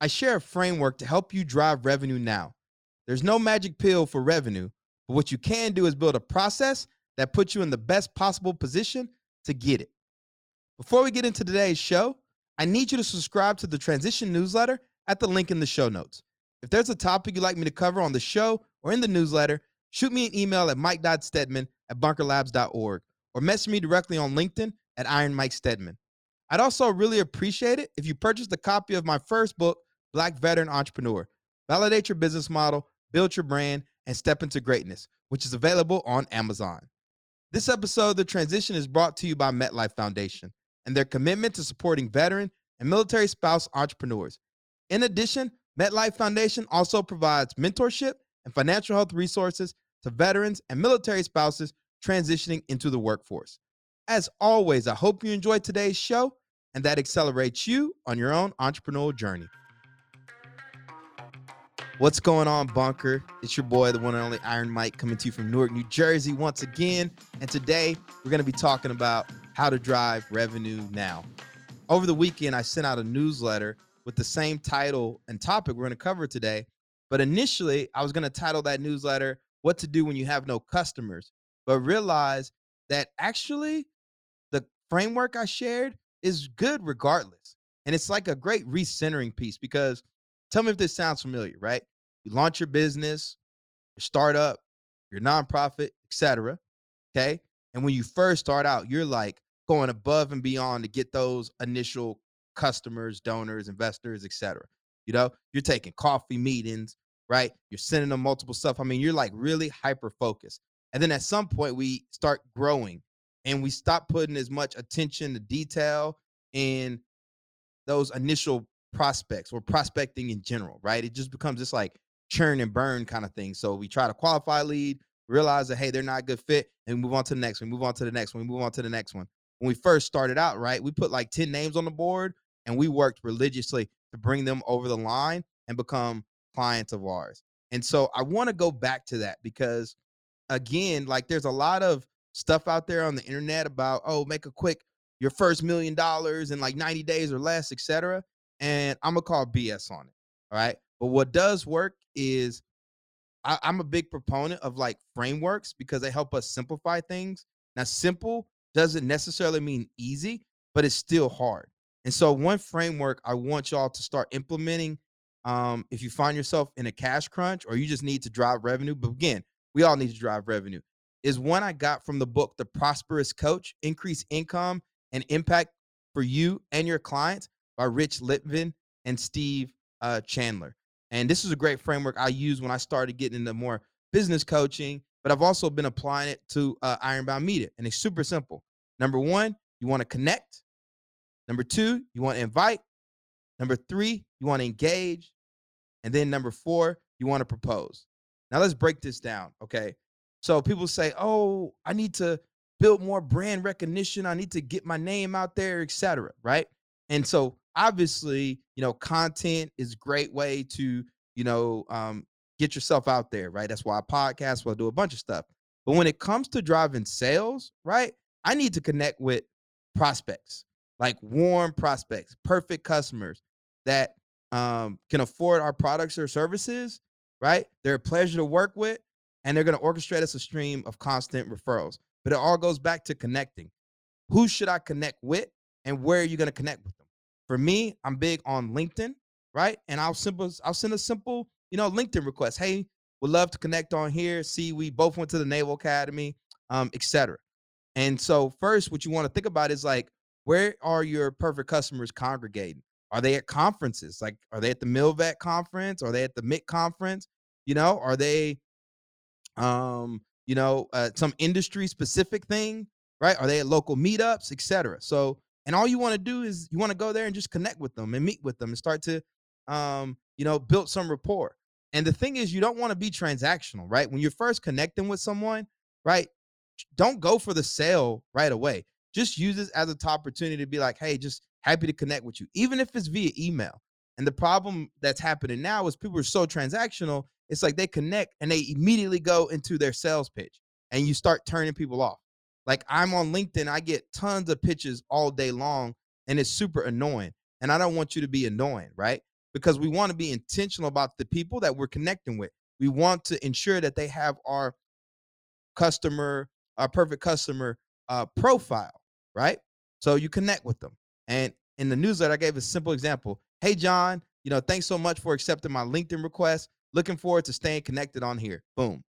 I share a framework to help you drive revenue now. There's no magic pill for revenue, but what you can do is build a process that puts you in the best possible position to get it. Before we get into today's show, I need you to subscribe to the Transition newsletter at the link in the show notes. If there's a topic you'd like me to cover on the show or in the newsletter, shoot me an email at mike.steadman at bunkerlabs.org or message me directly on LinkedIn at Iron Mike Steadman. I'd also really appreciate it if you purchased a copy of my first book, Black Veteran Entrepreneur. Validate your business model, build your brand, and step into greatness, which is available on Amazon. This episode The Transition is brought to you by MetLife Foundation and their commitment to supporting veteran and military spouse entrepreneurs. In addition, MetLife Foundation also provides mentorship and financial health resources to veterans and military spouses transitioning into the workforce. As always, I hope you enjoyed today's show and that accelerates you on your own entrepreneurial journey. What's going on, Bunker? It's your boy, the one and only Iron Mike, coming to you from Newark, New Jersey once again. And today we're going to be talking about how to drive revenue now. Over the weekend, I sent out a newsletter with the same title and topic we're going to cover today. But initially, I was going to title that newsletter, What to Do When You Have No Customers, but realized that actually the framework I shared is good regardless. And it's like a great recentering piece because Tell me if this sounds familiar, right? You launch your business, your startup, your nonprofit, etc. Okay. And when you first start out, you're like going above and beyond to get those initial customers, donors, investors, etc. You know, you're taking coffee meetings, right? You're sending them multiple stuff. I mean, you're like really hyper focused. And then at some point, we start growing and we stop putting as much attention to detail in those initial prospects or prospecting in general, right? It just becomes this like churn and burn kind of thing. So we try to qualify lead, realize that hey, they're not a good fit, and move on to the next one, move on to the next one, move on to the next one. When we first started out, right, we put like 10 names on the board and we worked religiously to bring them over the line and become clients of ours. And so I want to go back to that because again, like there's a lot of stuff out there on the internet about, oh, make a quick your first million dollars in like 90 days or less, etc and I'm gonna call BS on it. All right. But what does work is I, I'm a big proponent of like frameworks because they help us simplify things. Now, simple doesn't necessarily mean easy, but it's still hard. And so, one framework I want y'all to start implementing um, if you find yourself in a cash crunch or you just need to drive revenue, but again, we all need to drive revenue, is one I got from the book, The Prosperous Coach Increase Income and Impact for You and Your Clients by Rich Litvin and Steve uh, Chandler. And this is a great framework I use when I started getting into more business coaching, but I've also been applying it to uh, Ironbound Media. And it's super simple. Number one, you want to connect. Number two, you want to invite. Number three, you want to engage. And then number four, you want to propose. Now let's break this down. Okay. So people say, oh, I need to build more brand recognition. I need to get my name out there, etc. Right. And so obviously, you know, content is great way to, you know, um, get yourself out there, right? That's why I podcast, why I do a bunch of stuff. But when it comes to driving sales, right, I need to connect with prospects, like warm prospects, perfect customers that um, can afford our products or services, right? They're a pleasure to work with, and they're going to orchestrate us a stream of constant referrals. But it all goes back to connecting. Who should I connect with, and where are you going to connect with them? For me, I'm big on LinkedIn, right? And I'll simple I'll send a simple, you know, LinkedIn request. Hey, would love to connect on here. See, we both went to the Naval Academy, um, etc. And so first, what you want to think about is like, where are your perfect customers congregating? Are they at conferences? Like, are they at the Milvet conference? Are they at the MIT conference? You know, are they, um, you know, uh, some industry specific thing, right? Are they at local meetups, etc. So and all you want to do is you want to go there and just connect with them and meet with them and start to um, you know, build some rapport. And the thing is, you don't want to be transactional, right? When you're first connecting with someone, right? Don't go for the sale right away. Just use this as a top opportunity to be like, hey, just happy to connect with you, even if it's via email. And the problem that's happening now is people are so transactional. It's like they connect and they immediately go into their sales pitch and you start turning people off. Like I'm on LinkedIn, I get tons of pitches all day long and it's super annoying. And I don't want you to be annoying, right? Because we want to be intentional about the people that we're connecting with. We want to ensure that they have our customer, our perfect customer uh, profile, right? So you connect with them. And in the newsletter, I gave a simple example. Hey, John, you know, thanks so much for accepting my LinkedIn request. Looking forward to staying connected on here. Boom.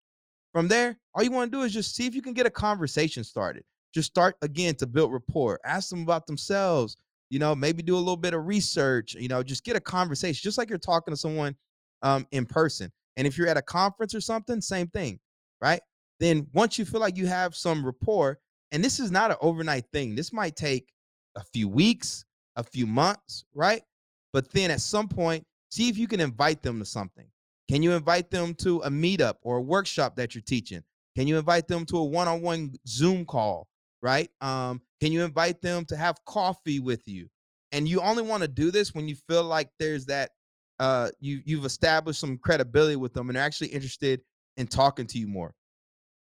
From there, all you want to do is just see if you can get a conversation started. Just start again to build rapport. Ask them about themselves. You know, maybe do a little bit of research. You know, just get a conversation, just like you're talking to someone um, in person. And if you're at a conference or something, same thing, right? Then once you feel like you have some rapport, and this is not an overnight thing. This might take a few weeks, a few months, right? But then at some point, see if you can invite them to something. Can you invite them to a meetup or a workshop that you're teaching? Can you invite them to a one-on-one Zoom call, right? Um, can you invite them to have coffee with you? And you only want to do this when you feel like there's that uh, you you've established some credibility with them and they're actually interested in talking to you more.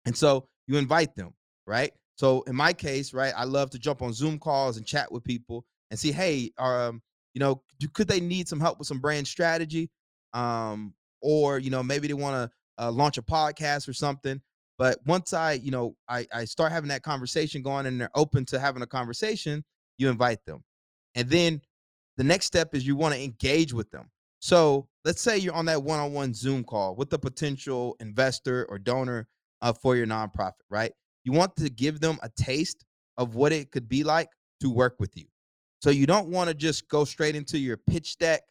And so you invite them, right? So in my case, right, I love to jump on Zoom calls and chat with people and see, hey, um, you know, could they need some help with some brand strategy? Um, or you know, maybe they want to uh, launch a podcast or something. But once I, you know, I, I start having that conversation going and they're open to having a conversation, you invite them. And then the next step is you want to engage with them. So let's say you're on that one-on-one Zoom call with a potential investor or donor uh, for your nonprofit, right? You want to give them a taste of what it could be like to work with you. So you don't want to just go straight into your pitch deck,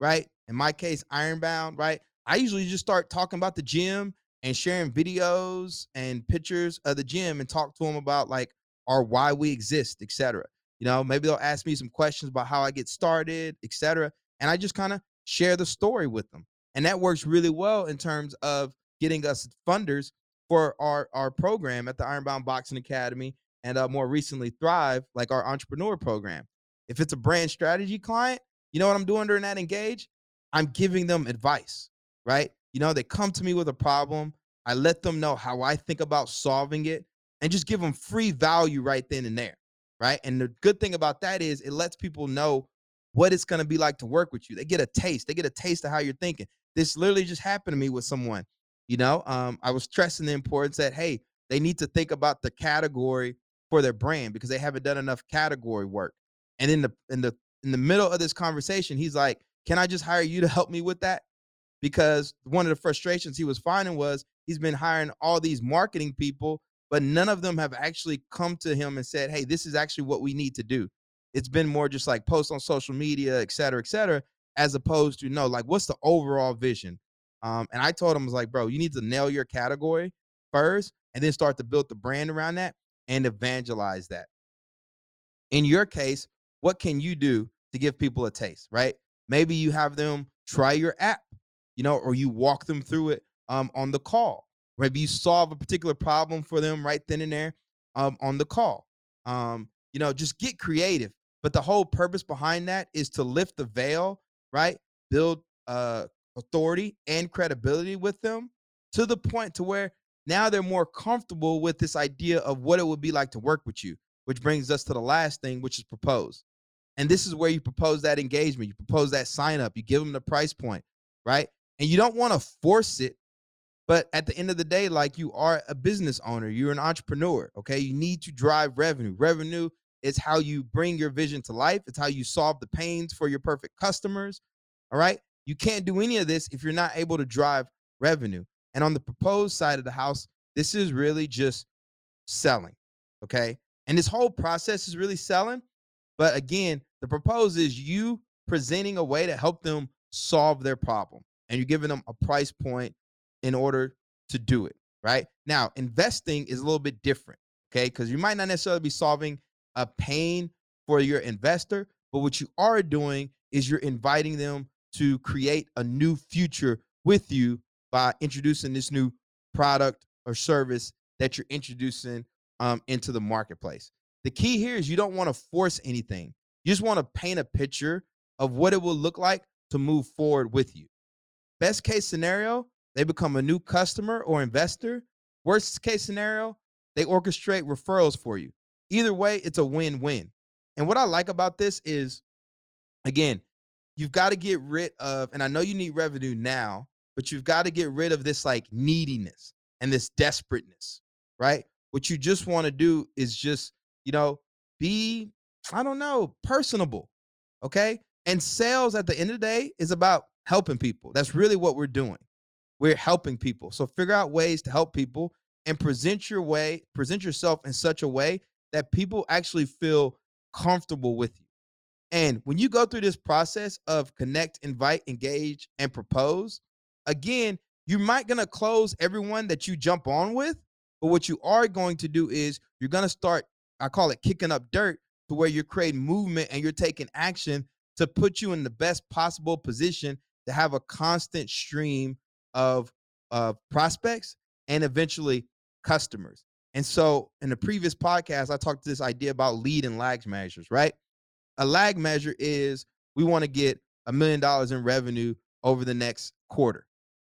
right? In my case, Ironbound, right? I usually just start talking about the gym and sharing videos and pictures of the gym and talk to them about like our why we exist, etc. You know, maybe they'll ask me some questions about how I get started, etc. And I just kind of share the story with them. And that works really well in terms of getting us funders for our our program at the Ironbound Boxing Academy and uh, more recently Thrive, like our entrepreneur program. If it's a brand strategy client, you know what I'm doing during that engage? I'm giving them advice, right? You know, they come to me with a problem. I let them know how I think about solving it and just give them free value right then and there, right? And the good thing about that is it lets people know what it's going to be like to work with you. They get a taste. They get a taste of how you're thinking. This literally just happened to me with someone you know, um, I was stressing the importance that hey, they need to think about the category for their brand because they haven't done enough category work. And in the in the in the middle of this conversation, he's like, "Can I just hire you to help me with that?" Because one of the frustrations he was finding was he's been hiring all these marketing people, but none of them have actually come to him and said, "Hey, this is actually what we need to do." It's been more just like posts on social media, et cetera, et cetera, as opposed to no, like what's the overall vision? Um, and I told him, I was like, bro, you need to nail your category first and then start to build the brand around that and evangelize that. In your case, what can you do to give people a taste, right? Maybe you have them try your app, you know, or you walk them through it um, on the call. Maybe you solve a particular problem for them right then and there um, on the call. Um, you know, just get creative. But the whole purpose behind that is to lift the veil, right? Build uh, authority and credibility with them to the point to where now they're more comfortable with this idea of what it would be like to work with you which brings us to the last thing which is propose and this is where you propose that engagement you propose that sign up you give them the price point right and you don't want to force it but at the end of the day like you are a business owner you're an entrepreneur okay you need to drive revenue revenue is how you bring your vision to life it's how you solve the pains for your perfect customers all right you can't do any of this if you're not able to drive revenue. And on the proposed side of the house, this is really just selling. Okay. And this whole process is really selling. But again, the proposed is you presenting a way to help them solve their problem. And you're giving them a price point in order to do it. Right. Now, investing is a little bit different. Okay. Because you might not necessarily be solving a pain for your investor, but what you are doing is you're inviting them to create a new future with you by introducing this new product or service that you're introducing um, into the marketplace. The key here is you don't want to force anything. You just want to paint a picture of what it will look like to move forward with you. Best case scenario, they become a new customer or investor. Worst case scenario, they orchestrate referrals for you. Either way, it's a win win. And what I like about this is, again, you've got to get rid of, and I know you need revenue now, but you've got to get rid of this like neediness and this desperateness, right? What you just want to do is just, you know, be, I don't know, personable. Okay. And sales at the end of the day is about helping people. That's mm-hmm. really what we're doing. We're helping people. So figure out ways to help people and present your way, present yourself in such a way that people actually feel comfortable with you. And when you go through this process of connect, invite, engage, and propose, again, you might gonna close everyone that you jump on with, but what you are going to do is you're gonna start, I call it kicking up dirt to where you're creating movement and you're taking action to put you in the best possible position to have a constant stream of of prospects and eventually customers. And so in the previous podcast, I talked to this idea about lead and lag measures, right? A lag measure is we want to get a million dollars in revenue over the next quarter.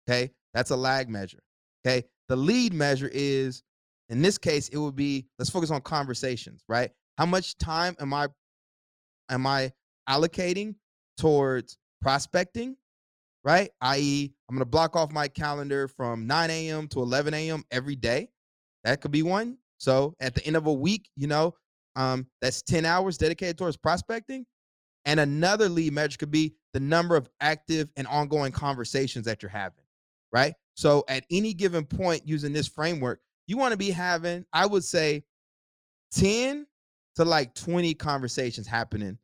Okay. That's a lag measure. Okay. The lead measure is, in this case, it would be let's focus on conversations, right? How much time am I am I allocating towards prospecting, right? I.e., I'm going to block off my calendar from 9 a.m. to 11 a.m. every day. That could be one. So at the end of a week, you know, um, that's 10 hours dedicated towards prospecting. And another lead measure could be the number of active and ongoing conversations that you're having, right? So at any given point using this framework, you want to be having, I would say, 10 to like 20 conversations happening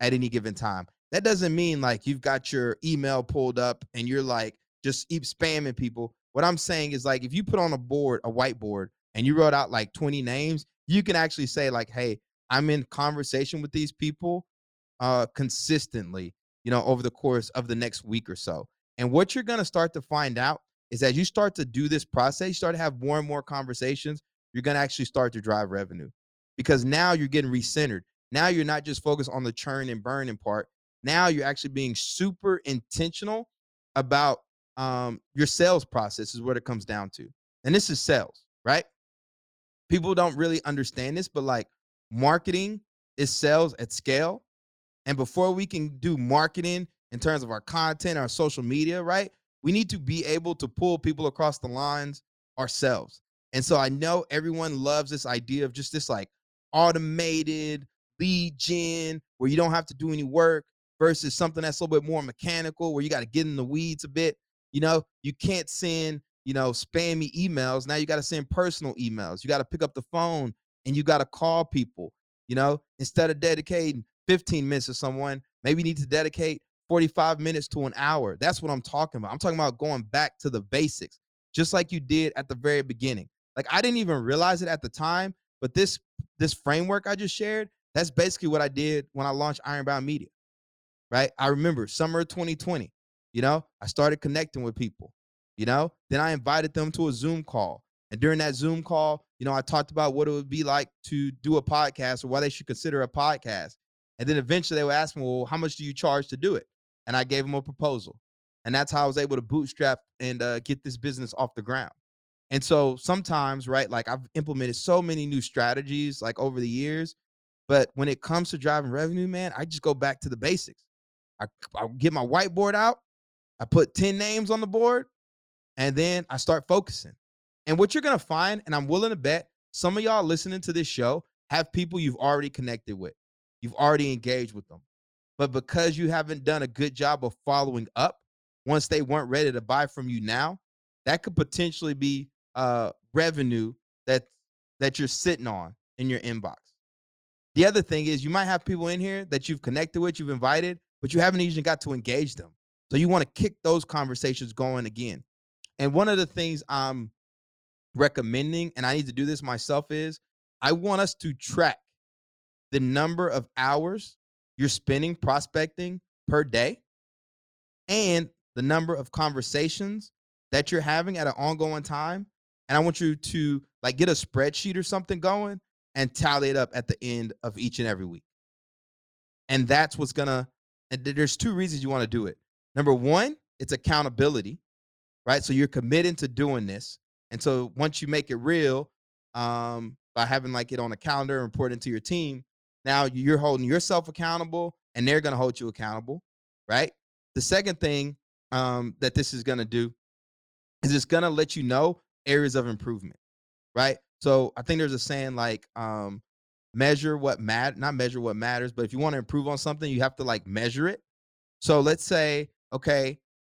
at any given time. That doesn't mean like you've got your email pulled up and you're like just keep spamming people. What I'm saying is like if you put on a board, a whiteboard, and you wrote out like 20 names, you can actually say like, "Hey, I'm in conversation with these people uh consistently, you know, over the course of the next week or so." And what you're going to start to find out is as you start to do this process, you start to have more and more conversations, you're going to actually start to drive revenue because now you're getting recentered. Now you're not just focused on the churn and burning part. Now you're actually being super intentional about um, your sales process, is what it comes down to. And this is sales, right? People don't really understand this, but like marketing is sales at scale. And before we can do marketing in terms of our content, our social media, right? We need to be able to pull people across the lines ourselves. And so I know everyone loves this idea of just this like automated lead gen where you don't have to do any work versus something that's a little bit more mechanical where you got to get in the weeds a bit. You know, you can't send, you know, spammy emails. Now you got to send personal emails. You got to pick up the phone and you got to call people. You know, instead of dedicating 15 minutes to someone, maybe you need to dedicate 45 minutes to an hour. That's what I'm talking about. I'm talking about going back to the basics, just like you did at the very beginning. Like I didn't even realize it at the time, but this this framework I just shared, that's basically what I did when I launched Ironbound Media. Right? I remember summer of 2020, you know, I started connecting with people, you know, then I invited them to a Zoom call. And during that Zoom call, you know, I talked about what it would be like to do a podcast or why they should consider a podcast. And then eventually they would ask me, well, how much do you charge to do it? And I gave them a proposal. And that's how I was able to bootstrap and uh, get this business off the ground. And so sometimes, right, like I've implemented so many new strategies like over the years, but when it comes to driving revenue, man, I just go back to the basics. I, I get my whiteboard out, I put 10 names on the board, and then I start focusing. And what you're gonna find, and I'm willing to bet some of y'all listening to this show have people you've already connected with, you've already engaged with them. But because you haven't done a good job of following up, once they weren't ready to buy from you now, that could potentially be uh, revenue that that you're sitting on in your inbox. The other thing is you might have people in here that you've connected with, you've invited, but you haven't even got to engage them. So you want to kick those conversations going again. And one of the things I'm recommending, and I need to do this myself, is I want us to track the number of hours you're spending prospecting per day and the number of conversations that you're having at an ongoing time. And I want you to like get a spreadsheet or something going and tally it up at the end of each and every week. And that's what's gonna, and there's two reasons you want to do it. Number one, it's accountability, right? So you're committing to doing this. And so once you make it real, um, by having like it on a calendar and reporting to your team, now you're holding yourself accountable and they're gonna hold you accountable, right? The second thing um, that this is gonna do is it's gonna let you know areas of improvement, right? So I think there's a saying like um, measure what matter, not measure what matters, but if you want to improve on something, you have to like measure it. So let's say, okay,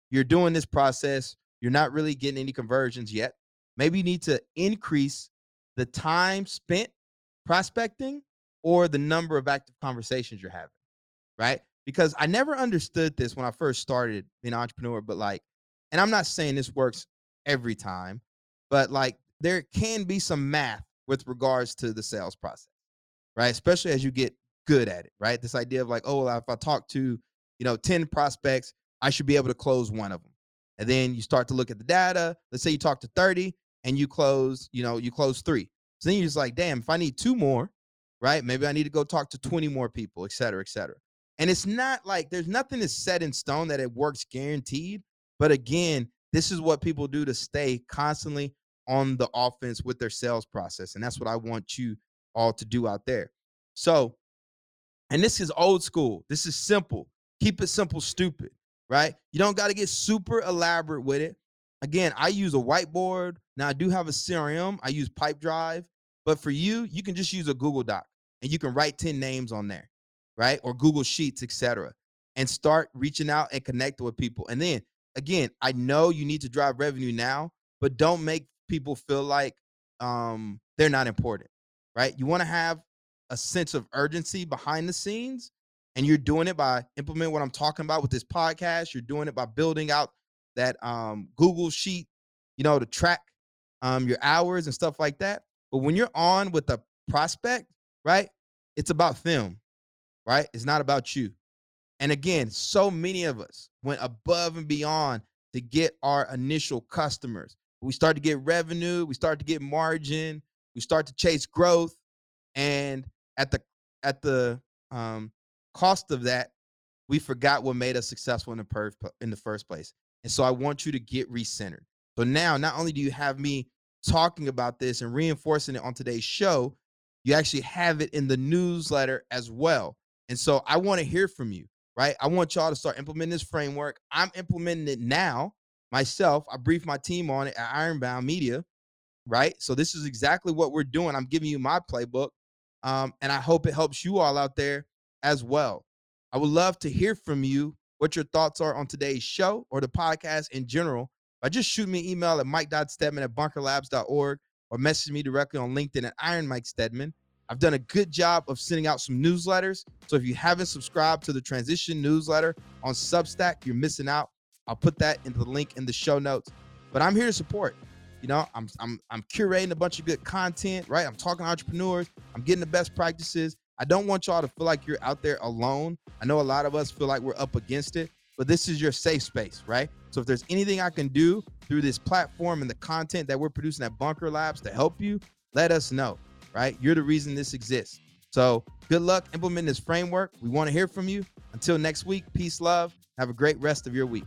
you're doing this process, you're not really getting any conversions yet. Maybe you need to increase the time spent prospecting or the number of active conversations you're having, right? Because I never understood this when I first started being an entrepreneur, but like, and I'm not saying this works every time, but like there can be some math with regards to the sales process, right? Especially as you get good at it, right? This idea of like, oh, if I talk to, you know, 10 prospects, I should be able to close one of them. And then you start to look at the data. Let's say you talk to 30 and you close, you know, you close three. So then you're just like, damn, if I need two more, right? Maybe I need to go talk to 20 more people, et cetera, et cetera. And it's not like there's nothing is set in stone that it works guaranteed. But again, this is what people do to stay constantly on the offense with their sales process. And that's what I want you all to do out there. So, and this is old school. This is simple. Keep it simple, stupid, right? You don't got to get super elaborate with it. Again, I use a whiteboard. Now, I do have a CRM, I use Pipedrive. But for you, you can just use a Google Doc and you can write 10 names on there, right? Or Google Sheets, etc. And start reaching out and connecting with people. And then again, I know you need to drive revenue now, but don't make people feel like um, they're not important, right? You want to have a sense of urgency behind the scenes, and you're doing it by implementing what I'm talking about with this podcast. You're doing it by building out that um, Google sheet, you know, to track um, your hours and stuff like that. But when you're on with a prospect, right, it's about them, right? It's not about you. And again, so many of us went above and beyond to get our initial customers. We start to get revenue, we start to get margin, we start to chase growth, and at the at the um, cost of that, we forgot what made us successful in the per- in the first place. And so I want you to get recentered. So now, not only do you have me talking about this and reinforcing it on today's show, you actually have it in the newsletter as well. And so I want to hear from you right? I want y'all to start implementing this framework. I'm implementing it now myself. I briefed my team on it at Ironbound Media, right? So this is exactly what we're doing. I'm giving you my playbook, um, and I hope it helps you all out there as well. I would love to hear from you what your thoughts are on today's show or the podcast in general by just shoot me an email at mike.steadman at bunkerlabs.org or message me directly on LinkedIn at Iron Mike Steadman. I've done a good job of sending out some newsletters. So if you haven't subscribed to the transition newsletter on Substack, you're missing out. I'll put that into the link in the show notes. But I'm here to support. You know, I'm I'm I'm curating a bunch of good content, right? I'm talking to entrepreneurs. I'm getting the best practices. I don't want y'all to feel like you're out there alone. I know a lot of us feel like we're up against it, but this is your safe space, right? So if there's anything I can do through this platform and the content that we're producing at Bunker Labs to help you, let us know right? You're the reason this exists. So good luck implementing this framework. We want to hear from you. Until next week, peace, love. Have a great rest of your week.